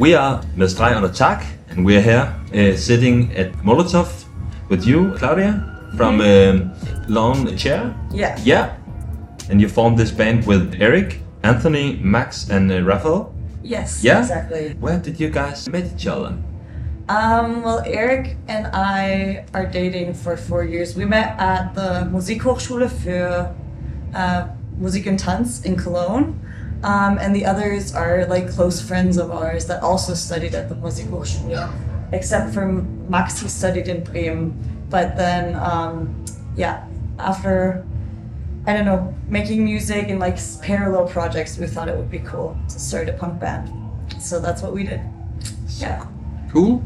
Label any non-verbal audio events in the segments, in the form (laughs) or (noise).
We are med on tak, and we're here uh, sitting at Molotov with you, Claudia, from um, Lawn Chair. Yeah. Yeah. And you formed this band with Eric, Anthony, Max, and uh, Raphael. Yes. Yeah? Exactly. Where did you guys meet each other? Um, well, Eric and I are dating for four years. We met at the Musikhochschule für uh, Musik und Tanz in Cologne. Um, and the others are like close friends of ours that also studied at the Musikhochschule. Except for Max, he studied in Bremen. But then, um, yeah, after, I don't know, making music and like parallel projects, we thought it would be cool to start a punk band. So that's what we did. Yeah. Cool.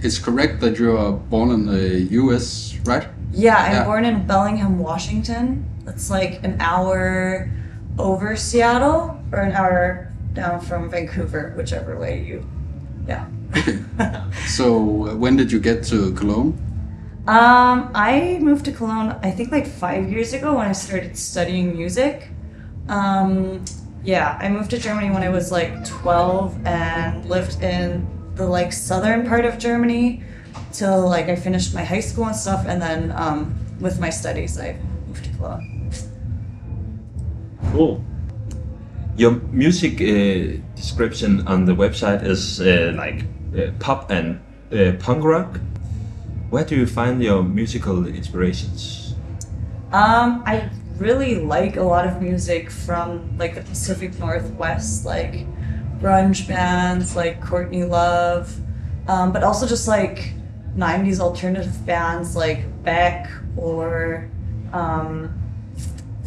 It's correct that you are born in the US, right? Yeah, I'm Yeah. born in Bellingham, Washington. That's like an hour over Seattle or an hour down from Vancouver, whichever way you. Yeah. (laughs) So uh, when did you get to Cologne? Um, I moved to Cologne, I think like five years ago when I started studying music. Um, yeah, I moved to Germany when I was like 12 and lived in the like southern part of Germany till like I finished my high school and stuff. And then um, with my studies, I moved to Cologne. Cool. Your music uh, description on the website is uh, like uh, pop and uh, punk rock. Where do you find your musical inspirations? Um, I really like a lot of music from like the Pacific Northwest, like grunge bands like Courtney Love, um, but also just like 90s alternative bands like Beck or um,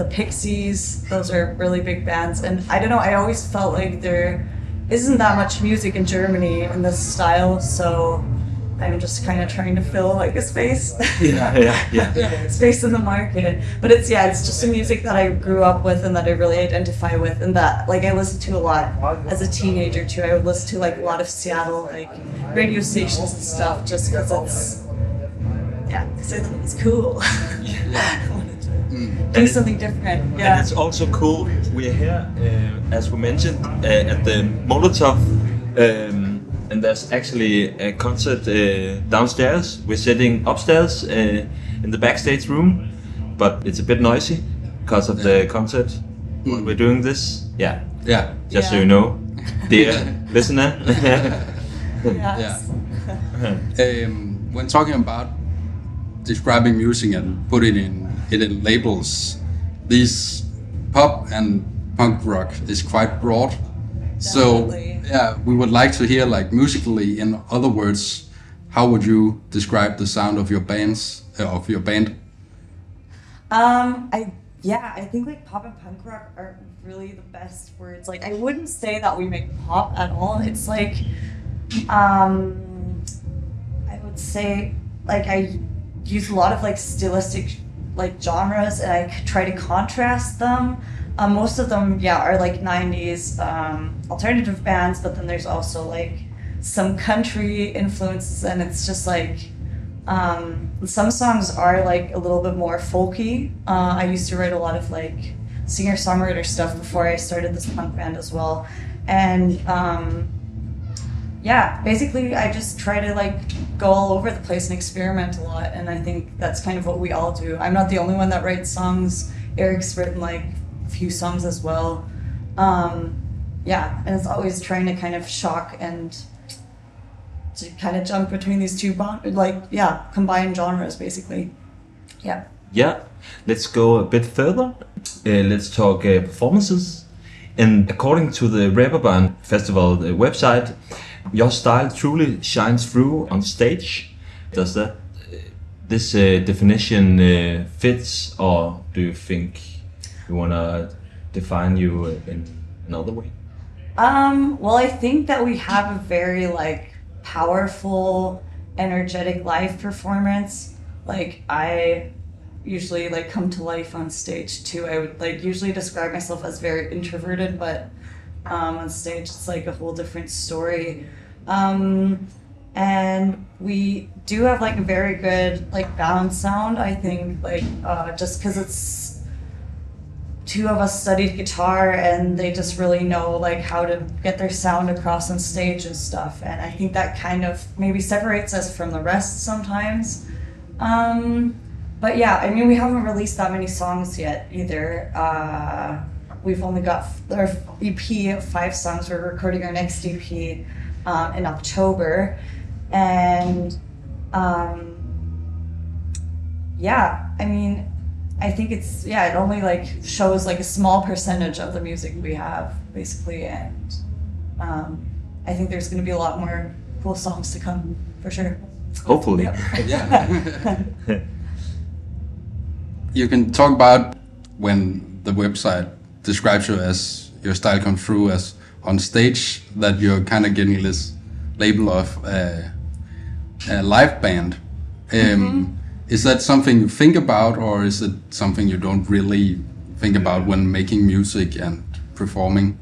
the Pixies. Those are really big bands. And I don't know, I always felt like there isn't that much music in Germany in this style, so I'm just kind of trying to fill like a space. (laughs) Yeah, yeah, yeah. (laughs) space in the market. But it's yeah, it's just a music that I grew up with and that I really identify with and that like I listened to a lot as a teenager too. I would listen to like a lot of Seattle like radio stations and stuff just because it's yeah, because it was cool. I wanted to do something different. And Yeah. it's also cool. We're here, uh, as we mentioned, uh, at the Molotov, um, and there's actually a concert uh, downstairs. We're sitting upstairs uh, in the backstage room, but it's a bit noisy because of the concert. When we're doing this, yeah, Yeah. just so you know, (laughs) dear listener. (laughs) (laughs) Yes. Um, when talking about describing music and putting in it labels, these pop and punk rock is quite broad. Definitely. So yeah, we would like to hear like musically. In other words, how would you describe the sound of your bands uh, of your band? Um, I yeah, I think like pop and punk rock are really the best words. Like I wouldn't say that we make pop at all. (laughs) It's like um I would say like I use a lot of like stylistic like genres and I try to contrast them. Um, most of them, yeah, are like '90s um, alternative bands, but then there's also like some country influences, and it's just like um, some songs are like a little bit more folky. Uh, I used to write a lot of like singer songwriter stuff before I started this punk band as well, and um, yeah, basically I just try to like go all over the place and experiment a lot, and I think that's kind of what we all do. I'm not the only one that writes songs. Eric's written like a few songs as well. Um, yeah, and it's always trying to kind of shock and to kind of jump between these two like yeah combined genres basically yeah Yeah, let's go a bit further. Uh, let's talk uh, performances. And according to the Reeperbahn Festival uh, website, your style truly shines through on stage. Does that uh, this uh, definition uh, fits, or do you think you wanna define you in another way? um well i think that we have a very like powerful energetic live performance like i usually like come to life on stage too i would like usually describe myself as very introverted but um, on stage it's like a whole different story. Um, and we do have like a very good like balance sound i think like uh, just because it's two of us studied guitar and they just really know like how to get their sound across on stage and stuff. And i think that kind of maybe separates us from the rest sometimes. Um, but yeah i mean we haven't released that many songs yet either. Uh, we've only got our ep of five songs we're recording our next ep um, in october and um, yeah i mean I think it's yeah, it only like shows like a small percentage of the music we have basically, and um, I think there's going to be a lot more cool songs to come for sure. Hopefully. Yep. (laughs) Yeah. (laughs) (laughs) you can talk about when the website describes you as your style comes through as on stage that you're kind of getting this label of uh, a live band. Um, Is that something you think about, or is it something you don't really think about when making music and performing?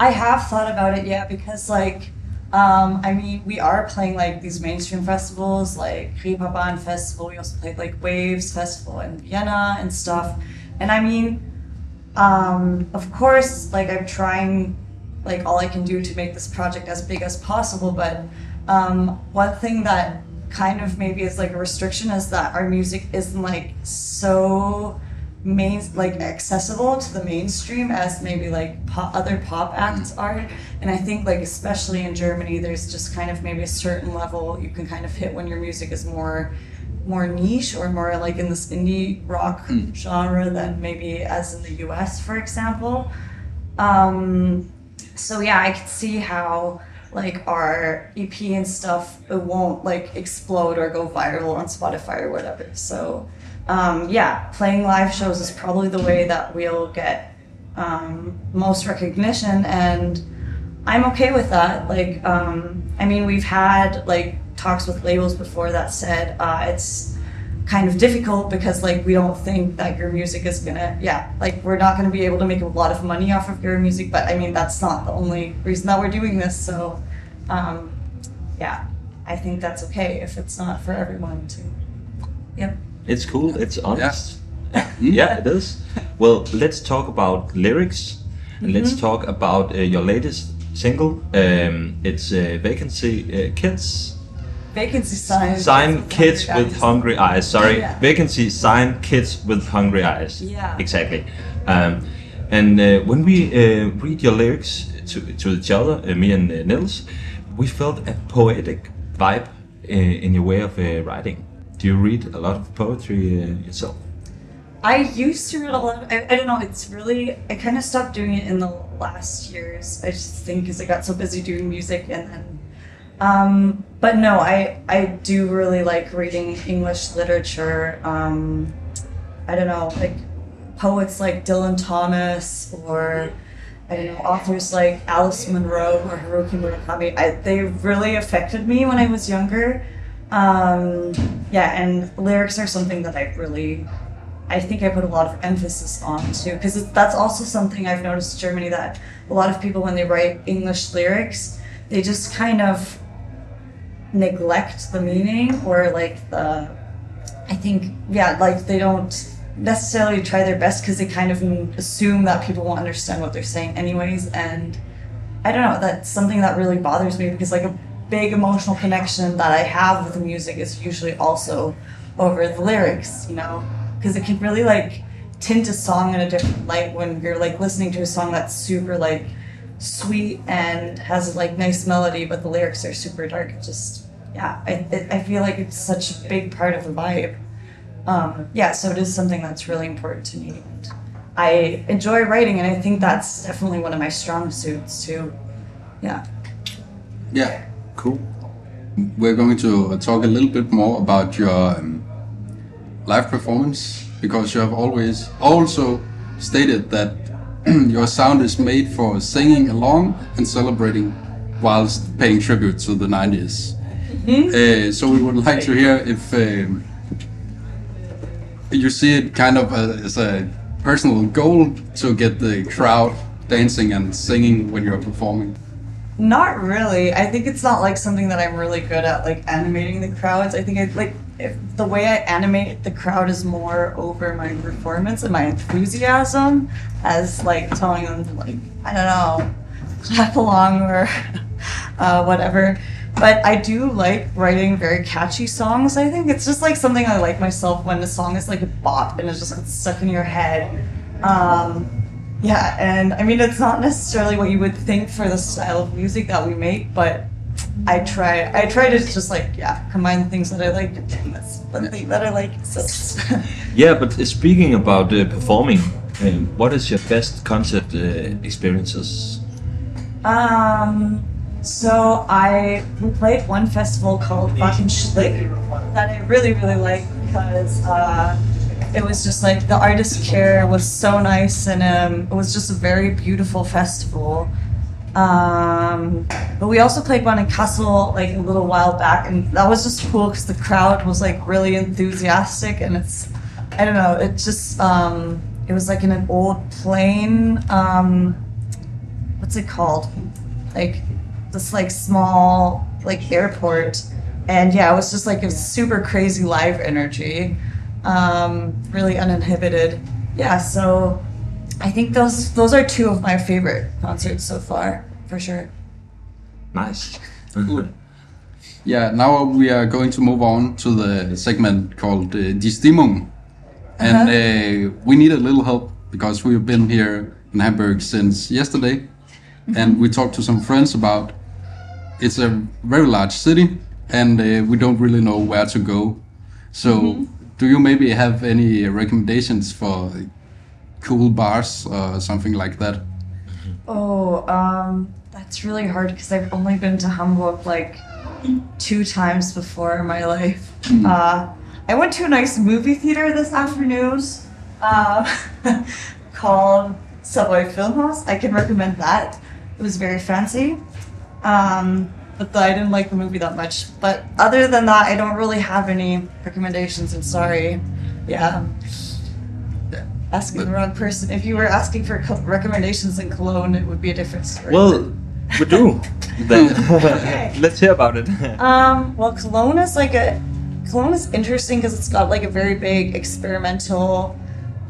I have thought about it, yeah, because like, um, I mean, we are playing like these mainstream festivals, like Reeperbahn Festival. We also played like Waves Festival in Vienna and stuff. And I mean, um, of course, like I'm trying, like all I can do to make this project as big as possible. But um, one thing that kind of maybe is like a restriction is that our music isn't like so main like accessible to the mainstream as maybe like pop, other pop acts are and i think like especially in germany there's just kind of maybe a certain level you can kind of hit when your music is more more niche or more like in this indie rock genre than maybe as in the us for example. Um, so yeah i can see how like our ep and stuff it won't like explode or go viral on spotify or whatever. So um, yeah playing live shows is probably the way that we'll get um, most recognition and i'm okay with that. Like um, i mean we've had like talks with labels before that said uh, it's kind of difficult because like we don't think that your music is gonna yeah like we're not gonna be able to make a lot of money off of your music but i mean that's not the only reason that we're doing this so um, yeah i think that's okay if it's not for everyone to yep It's cool. It's honest. Yeah, (laughs) it is. Well, let's talk about lyrics, and let's talk about uh, your latest single. Um, it's uh, Vacancy uh, Kids. Vacancy sign Sign kids with hungry eyes. Sorry, Yeah. vacancy. Sign kids with hungry eyes. Yeah. exactly. Um, and uh, when we uh, read your lyrics to, to each other, uh, me and uh, Nils, we felt a poetic vibe uh, in your way of uh, writing. Do you read a lot of poetry uh, yourself? I used to read a lot. I, I don't know. It's really. I kind of stopped doing it in the last years. I just think because I got so busy doing music and then. Um, but no, I I do really like reading English literature. Um, I don't know, like poets like Dylan Thomas or I don't know authors like Alice Munro or Haruki Murakami. I, they really affected me when I was younger. Um, yeah, and lyrics are something that I really I think I put a lot of emphasis on too, because that's also something I've noticed in Germany that a lot of people, when they write English lyrics, they just kind of neglect the meaning or like the, I think, yeah, like they don't necessarily try their best because they kind of assume that people won't understand what they're saying anyways. And I don't know, that's something that really bothers me because like a big emotional connection that I have with the music is usually also over the lyrics, you know, because it can really like tint a song in a different light when you're like listening to a song that's super like sweet and has like nice melody, but the lyrics are super dark. It just yeah, I it, I feel like it's such a big part of the vibe. Um, yeah, so it is something that's really important to me. And I enjoy writing, and I think that's definitely one of my strong suits too. Yeah. Yeah. Cool. We're going to talk a little bit more about your um, live performance because you have always also stated that (clears throat) your sound is made for singing along and celebrating whilst paying tribute to the 90s. Uh, so we would like to hear if um, you see it kind of as a personal goal to get the crowd dancing and singing when you're performing. Not really. I think it's not like something that I'm really good at, like animating the crowds. I think I like if the way I animate the crowd is more over my performance and my enthusiasm as like telling them to like I don't know (laughs) clap along or (laughs) uh, whatever. But I do like writing very catchy songs. I think it's just like something I like myself when the song is like a bop and it just gets stuck in your head. Um, yeah, and I mean it's not necessarily what you would think for the style of music that we make, but I try I try to just like yeah combine things that I like and that's one thing that I like. So (laughs) Yeah, but speaking about uh, performing, um, what is your best concert uh, experiences? um so I played one festival called Fucking Schlick that I really really liked because uh, it was just like the artist care was so nice and um, it was just a very beautiful festival. Um, but we also played one in Kassel like a little while back, and that was just cool because the crowd was like really enthusiastic, and it's I don't know, it just um, it was like in an old plane. Um, what's it called? Like this like small like airport, and yeah, it was just like a super crazy live energy, um, really uninhibited. Yeah, so I think those those are two of my favorite concerts so far, for sure. Nice. Good. Yeah, now we are going to move on to the segment called uh, Die Stimmung. And uh, we need a little help because we've been here in Hamburg since yesterday. And we talked to some friends about it's a very large city and uh, we don't really know where to go. So, do you maybe have any recommendations for cool bars or something like that? Oh, um, that's really hard because I've only been to Hamburg like two times before in my life. Uh, I went to a nice movie theater this afternoon uh, (laughs) called Subway Filmhouse. I can recommend that. It was very fancy. Um, but I didn't like the movie that much. But other than that, I don't really have any recommendations. I'm sorry. Yeah. Asking the wrong person. If you were asking for co- recommendations in Cologne, it would be a different story. Well, (laughs) we do. Then Okay. (laughs) let's hear about it. (laughs) Um, well, Cologne is like a Cologne is interesting because it's got like a very big experimental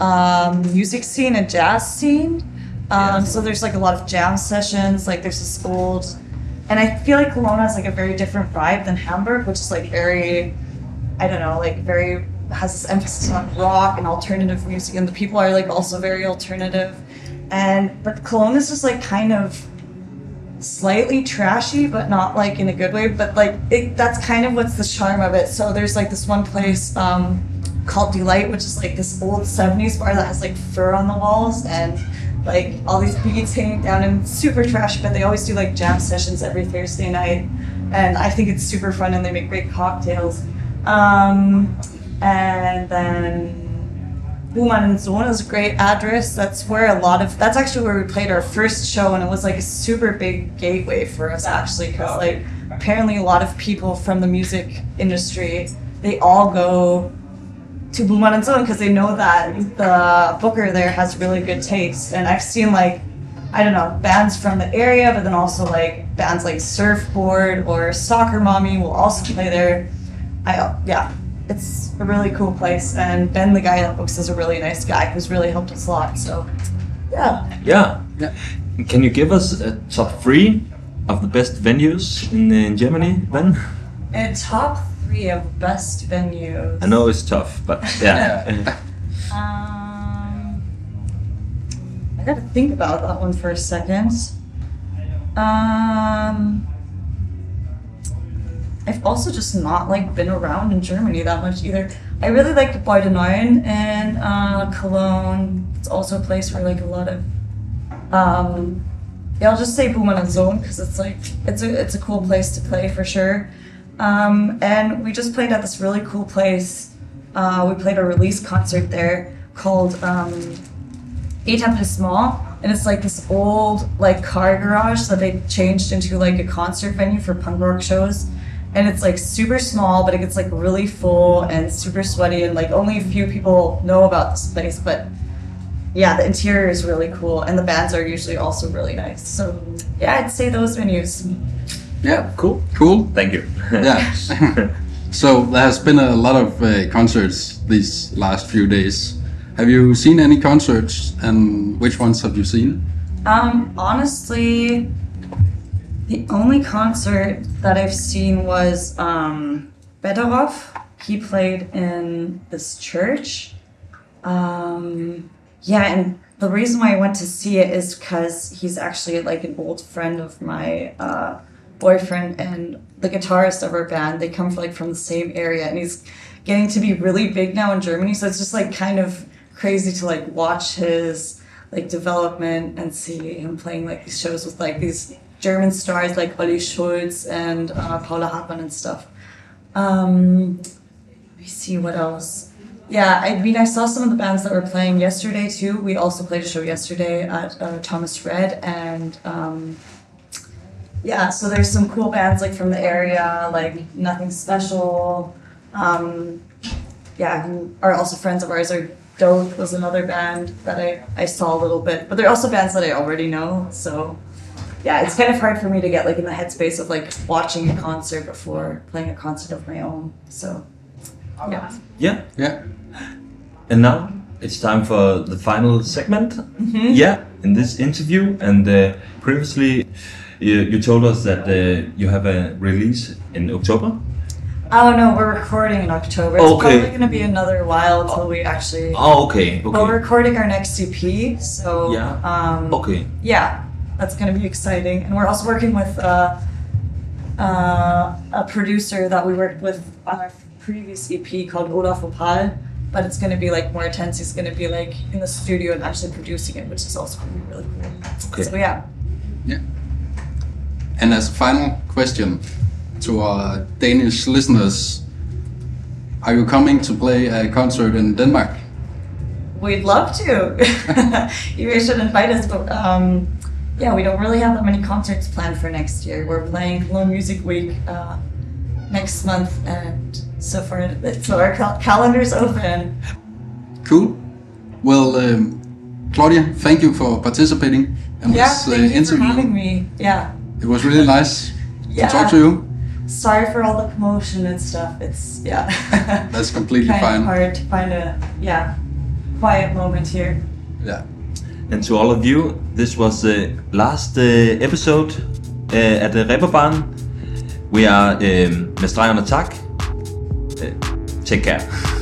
um, music scene and jazz scene. Um, Yeah. So there's like a lot of jam sessions. Like there's this old, and I feel like Cologne has like a very different vibe than Hamburg, which is like very, I don't know, like very has this emphasis on rock and alternative music, and the people are like also very alternative. And but Cologne is just like kind of slightly trashy, but not like in a good way. But like it, that's kind of what's the charm of it. So there's like this one place um, called Delight, which is like this old '70s bar that has like fur on the walls and like all these beads hanging down and super trashy. But they always do like jam sessions every Thursday night, and I think it's super fun and they make great cocktails. Um, and then Bumann and Sohn is a great address. That's where a lot of that's actually where we played our first show, and it was like a super big gateway for us actually, because like apparently a lot of people from the music industry they all go to Bumann and Sohn because they know that the booker there has really good taste, and I've seen like I don't know bands from the area, but then also like bands like Surfbort or Soccer Mommy will also play there. I yeah, it's a really cool place, and Ben, the guy that books, is a really nice guy who's really helped us a lot. So yeah, Yeah. Yeah. Can you give us a top three of the best venues in, in Germany Ben? and top three of best venues. I know it's tough, but (laughs) yeah. Um, I gotta think about that one for a second. Um, I've also just not like been around in Germany that much either. I really like de Neuen and uh, Cologne. It's also a place where like a lot of um, yeah, I'll just say Bumann and Sohn because it's like it's a it's a cool place to play for sure. Um, and we just played at this really cool place. Uh, we played a release concert there called um, Etablissement, and it's like this old like car garage that they changed into like a concert venue for punk rock shows. And it's like super small, but it gets like really full and super sweaty, and like only a few people know about this place. But yeah, the interior is really cool, and the bands are usually also really nice. So yeah, I'd say those venues. Yeah. Cool. Cool. Thank you. Yeah. (laughs) So there has been a lot of uh, concerts these last few days. Have you seen any concerts, and which ones have you seen? Um, honestly, the only concert that I've seen was um, Betterov. He played in this church. Um, yeah, and the reason why I went to see it is because he's actually like an old friend of my uh, boyfriend and the guitarist of our band. They come from, like from the same area, and he's getting to be really big now in Germany. So it's just like kind of crazy to like watch his like development and see him playing like these shows with like these German stars like Olli Schulz and uh, Paula Hartmann and stuff. Um, let me see what else. Yeah, I mean, I saw some of the bands that were playing yesterday too. We also played a show yesterday at uh, Thomas Read, and um, yeah, so there's some cool bands like from the area, like Nothing Special. Um, yeah, who are also friends of ours. Or Dope was another band that I, I saw a little bit, but they're also bands that I already know. So yeah, it's kind of hard for me to get like in the headspace of like watching a concert before playing a concert of my own. So yeah. Yeah. Yeah. And now it's time for the final segment. Yeah, in this interview, and uh, previously you, you told us that uh, you have a release in October. Oh no, we're recording in October. It's Okay. probably gonna be another while until we actually. Oh, okay. But we're recording our next EP, so Yeah. um, Okay. yeah, that's gonna be exciting. And we're also working with uh, uh, a producer that we worked with on our previous EP called Olaf Opal. But it's gonna be like more intense. He's gonna be like in the studio and actually producing it, which is also gonna be really cool. Okay. So yeah. Yeah. And as a final question to our Danish listeners, are you coming to play a concert in Denmark? We'd love to. (laughs) you guys should invite us, but um, yeah, we don't really have that many concerts planned for next year. We're playing Cologne Music Week uh, next month, and so far, (laughs) so our cal- calendar's open. Cool. Well, um, Claudia, thank you for participating in Yeah, this uh, thank you interview. for having me. Yeah, It was really nice Yeah. to talk to you. sorry for all the commotion and stuff. It's yeah. (laughs) That's completely kind fine. of hard to find a yeah quiet moment here. Yeah. And to all of you, this was the last uh, episode uh, at the Reeperbahn. We are um, med streg under tak. Uh, take care. (laughs)